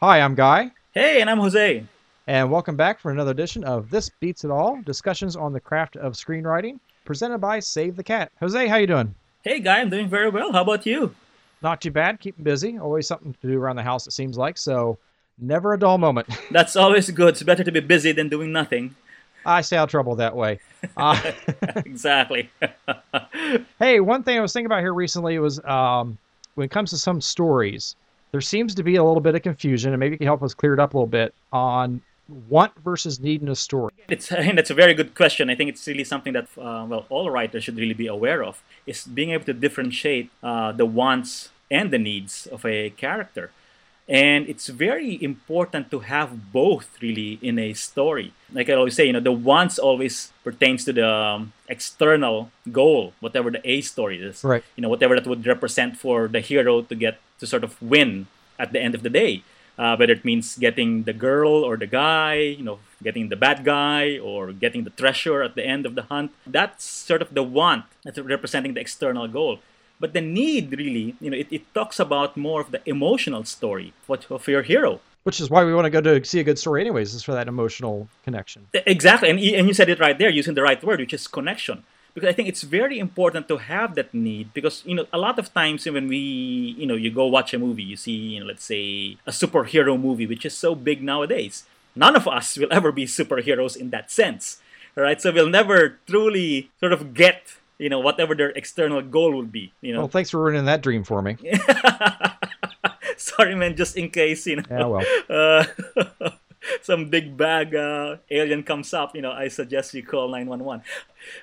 Hi, I'm Guy, Hey, and I'm Jose. and welcome back for another edition of This Beats It All: Discussions on the Craft of Screenwriting, presented by Save the Cat. Jose, how you doing? Hey, Guy, I'm doing very well. How about you? Not too bad. Keeping busy. Always something to do around the house. It seems like so. Never a dull moment. That's always good. It's better to be busy than doing nothing. I stay out of trouble that way. Uh, exactly. hey, one thing I was thinking about here recently was um, when it comes to some stories, there seems to be a little bit of confusion, and maybe you can help us clear it up a little bit on want versus need in a story. it's think that's a very good question. I think it's really something that uh, well all writers should really be aware of is being able to differentiate uh, the wants and the needs of a character. And it's very important to have both really in a story. Like I always say, you know, the wants always pertains to the um, external goal, whatever the A story is. Right. You know, whatever that would represent for the hero to get to sort of win at the end of the day. Uh, whether it means getting the girl or the guy, you know, getting the bad guy or getting the treasure at the end of the hunt. That's sort of the want that's representing the external goal. But the need really, you know, it, it talks about more of the emotional story of, of your hero. Which is why we want to go to see a good story, anyways, is for that emotional connection. Exactly, and, and you said it right there, using the right word, which is connection. Because I think it's very important to have that need. Because you know, a lot of times when we, you know, you go watch a movie, you see, you know, let's say a superhero movie, which is so big nowadays. None of us will ever be superheroes in that sense, right? So we'll never truly sort of get, you know, whatever their external goal would be. You know, Well, thanks for ruining that dream for me. sorry, man, just in case, you know. Yeah, well. uh, some big bag uh, alien comes up, you know, I suggest you call 911.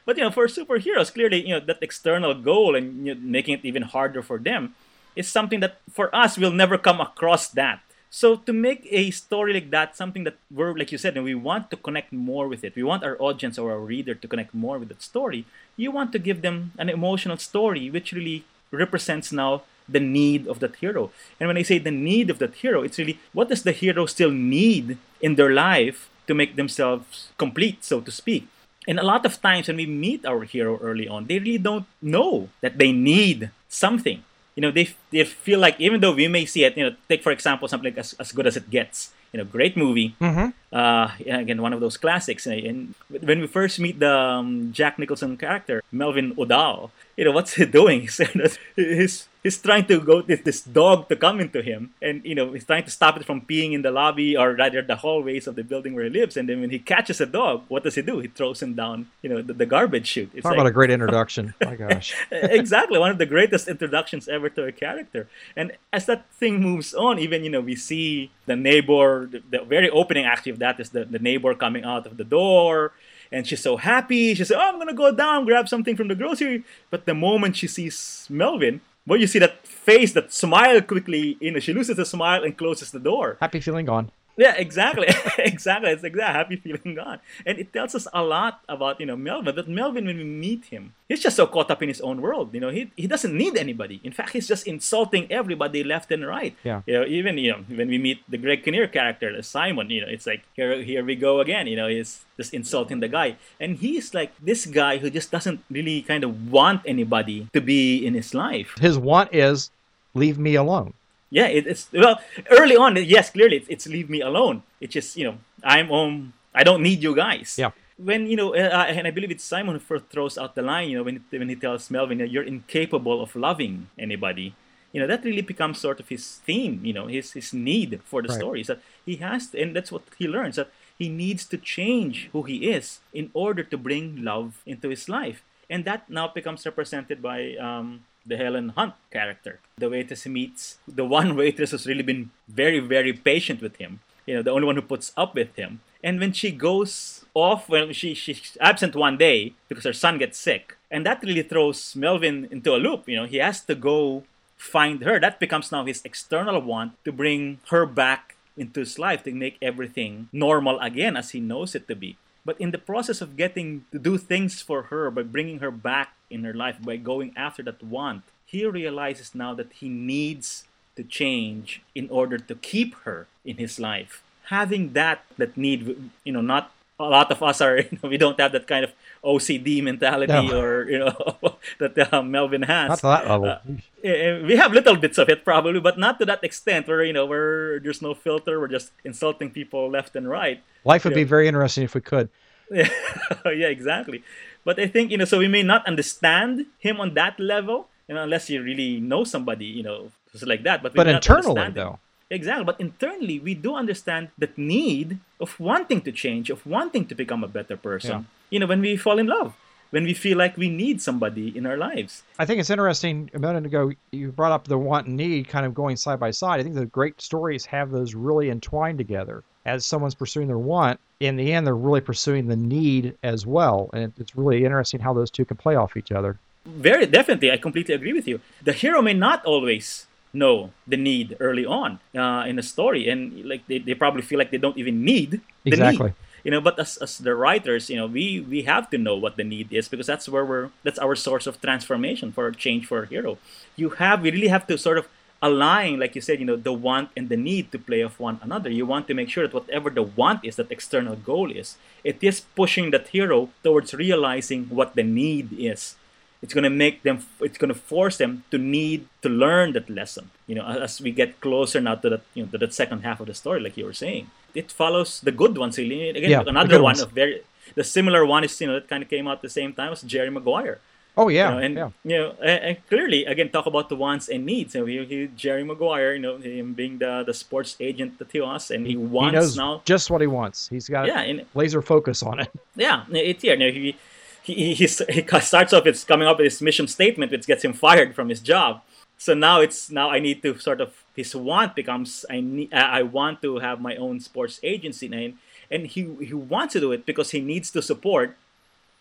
But, you know, for superheroes, clearly, you know, that external goal and you know, making it even harder for them is something that for us, we'll never come across that. So to make a story like that, something that we're, like you said, and we want to connect more with it, we want our audience or our reader to connect more with that story, you want to give them an emotional story which really represents now the need of that hero. And when I say the need of that hero, it's really what does the hero still need in their life to make themselves complete, so to speak. And a lot of times when we meet our hero early on, they really don't know that they need something. You know, they, they feel like even though we may see it, you know, take for example something like as, as good as it gets. You know, great movie. Mm-hmm. Uh, again, one of those classics. And when we first meet the um, Jack Nicholson character, Melvin O'Dowd, you know, what's he doing? He's, he's, he's trying to go this, this dog to come into him, and you know, he's trying to stop it from peeing in the lobby or rather the hallways of the building where he lives. And then when he catches a dog, what does he do? He throws him down, you know, the, the garbage chute. It's Talk like- about a great introduction. My gosh. exactly one of the greatest introductions ever to a character and as that thing moves on even you know we see the neighbor the, the very opening actually of that is the, the neighbor coming out of the door and she's so happy. She says oh i'm gonna go down grab something from the grocery. But the moment she sees melvin well you see that face that smile quickly you know she loses the smile and closes the door. Happy feeling gone. Yeah, exactly, exactly. It's like that happy feeling gone, and it tells us a lot about you know Melvin. That Melvin, when we meet him, he's just so caught up in his own world. You know, he he doesn't need anybody. In fact, he's just insulting everybody left and right. Yeah. You know, even you know when we meet the Greg Kinnear character, Simon, you know, it's like here here we go again. You know, he's just insulting the guy, and he's like this guy who just doesn't really kind of want anybody to be in his life. His want is leave me alone. Yeah, it, it's well early on. Yes, clearly it's, it's leave me alone. It's just you know I'm um I don't need you guys. Yeah. When you know, uh, and I believe it's Simon who first throws out the line. You know, when when he tells Melvin, that you're incapable of loving anybody. You know that really becomes sort of his theme. You know, his his need for the Right. story is that he has, to, and that's what he learns that he needs to change who he is in order to bring love into his life, and that now becomes represented by um, the Helen Hunt character. The waitress he meets the one waitress who's really been very, very patient with him. You know, the only one who puts up with him. And when she goes off, when she she's absent one day because her son gets sick, and that really throws Melvin into a loop. You know, he has to go find her. That becomes now his external want to bring her back into his life to make everything normal again as he knows it to be. But in the process of getting to do things for her by bringing her back in her life, by going after that want, he realizes now that he needs to change in order to keep her in his life. Having that that need, you know, not a lot of us are you know, we don't have that kind of OCD mentality No. or you know that uh, Melvin has. Not to that level. Uh, Eh, we have little bits of it probably, but not to that extent where you know where there's no filter. We're just insulting people left and right. Life would be very interesting if we could. Yeah, yeah, exactly. But I think you know, so we may not understand him on that level, you know, unless you really know somebody, you know, just like that. But we But internally, though, Exactly. But internally, we do understand that need of wanting to change, of wanting to become a better person. Yeah. You know, when we fall in love, when we feel like we need somebody in our lives. I think it's interesting. A minute ago, you brought up the want and need kind of going side by side. I think the great stories have those really entwined together. As someone's pursuing their want, in the end, they're really pursuing the need as well. And it's really interesting how those two can play off each other. Very definitely, I completely agree with you. The hero may not always know the need early on uh, in a story, and like they, they probably feel like they don't even need the Exactly. need. You know, but as, as the writers, you know, we we have to know what the need is because that's where we're that's our source of transformation for change for a hero. You have we really have to sort of align, like you said, you know, the want and the need to play off one another. You want to make sure that whatever the want is, that external goal is, it is pushing that hero towards realizing what the need is it's going to make them it's going to force them to need to learn that lesson you know as we get closer now to that you know to that second half of the story like you were saying it follows the good ones again Yeah, another one ones. of very the similar one is you know that kind of came out at the same time was jerry maguire Oh yeah, you know, and yeah. you know and, and clearly again talk about the wants and needs and he, he, jerry maguire you know him being the the sports agent that he was and he He wants knows now just what he wants. He's got yeah and laser focus on it. yeah, it's here. You know, he, he, he, he starts off with coming up with his mission statement, which gets him fired from his job. So now it's now I need to sort of his want becomes I need I want to have my own sports agency and and he he wants to do it because he needs to support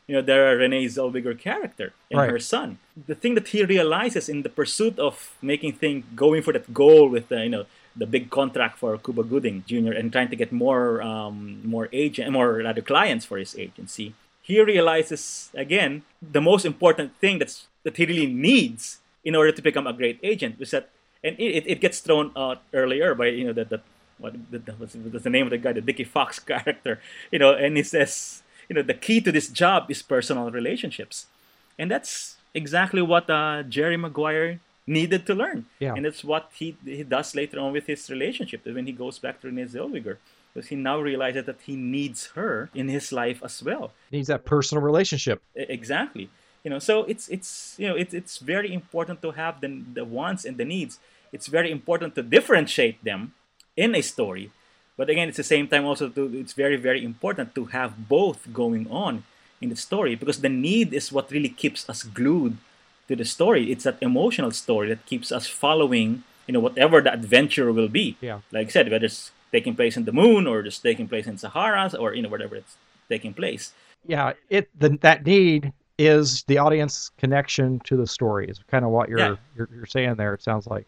you know there are Renee Zellweger character and Right. her son. The thing that he realizes in the pursuit of making things going for that goal with the you know the big contract for Cuba Gooding Jr. and trying to get more um, more agent more rather clients for his agency. He realizes again the most important thing that's that he really needs in order to become a great agent was that and it, it, gets thrown out earlier by you know that that what what's, what's the name of the guy the Dickie Fox character you know and he says you know the key to this job is personal relationships. And that's exactly what uh, Jerry Maguire needed to learn. Yeah. and it's what he he does later on with his relationship when he goes back to Renee Zellweger because he now realizes that he needs her in his life as well. Needs that personal relationship. Exactly. You know so it's it's you know it's it's very important to have the the wants and the needs. It's very important to differentiate them in a story. But again it's the same time also to it's very very important to have both going on in the story. Because the need is what really keeps us glued to the story. It's that emotional story that keeps us following you know whatever the adventure will be. Yeah. like i said whether it's taking place in the moon or just taking place in Saharas or you know whatever it's taking place Yeah, it the, that need is the audience connection to the story. Is kind of what you're, Yeah. you're you're saying there. It sounds like.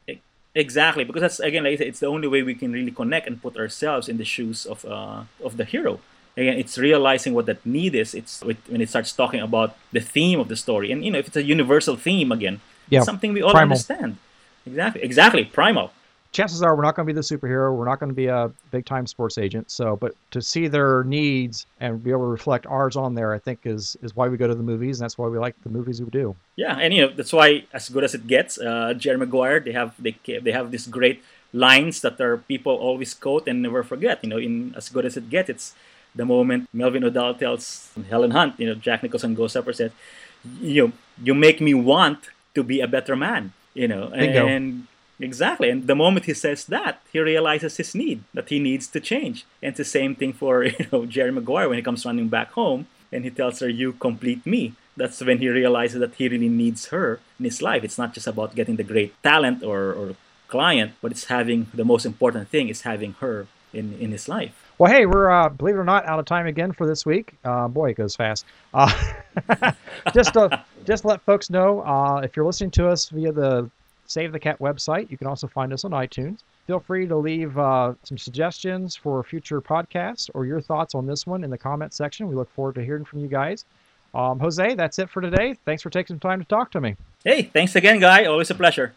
Exactly, because that's again, like said, it's the only way we can really connect and put ourselves in the shoes of uh, of the hero. Again, it's realizing what that need is. It's with- when it starts talking about the theme of the story, and you know, if it's a universal theme again, Yeah, it's something we all primal. understand. Exactly, exactly, primal. Chances are we're not going to be the superhero. We're not going to be a big time sports agent. So, but to see their needs and be able to reflect ours on there, I think is is why we go to the movies, and that's why we like the movies we do. Yeah, and you know that's why as good as it gets, uh, Jerry Maguire they have they they have these great lines that are people always quote and never forget. You know, in as good as it gets, it's the moment Melvin O'Donnell tells Helen Hunt, you know, Jack Nicholson goes up and says, you know, you make me want to be a better man. You know, Bingo. and exactly, and the moment he says that, he realizes his need that he needs to change. And it's the same thing for you know Jerry Maguire when he comes running back home and he tells her, "You complete me." That's when he realizes that he really needs her in his life. It's not just about getting the great talent or, or client, but it's having the most important thing is having her in, in his life. Well, hey, we're uh, believe it or not out of time again for this week. Uh, boy, it goes fast. Uh, just to just to let folks know, uh, if you're listening to us via the Save the Cat website, you can also find us on iTunes. Feel free to leave uh, some suggestions for future podcasts or your thoughts on this one in the comment section. We look forward to hearing from you guys. Um, Jose, that's it for today. Thanks for taking some time to talk to me. Hey, thanks again, guy. Always a pleasure.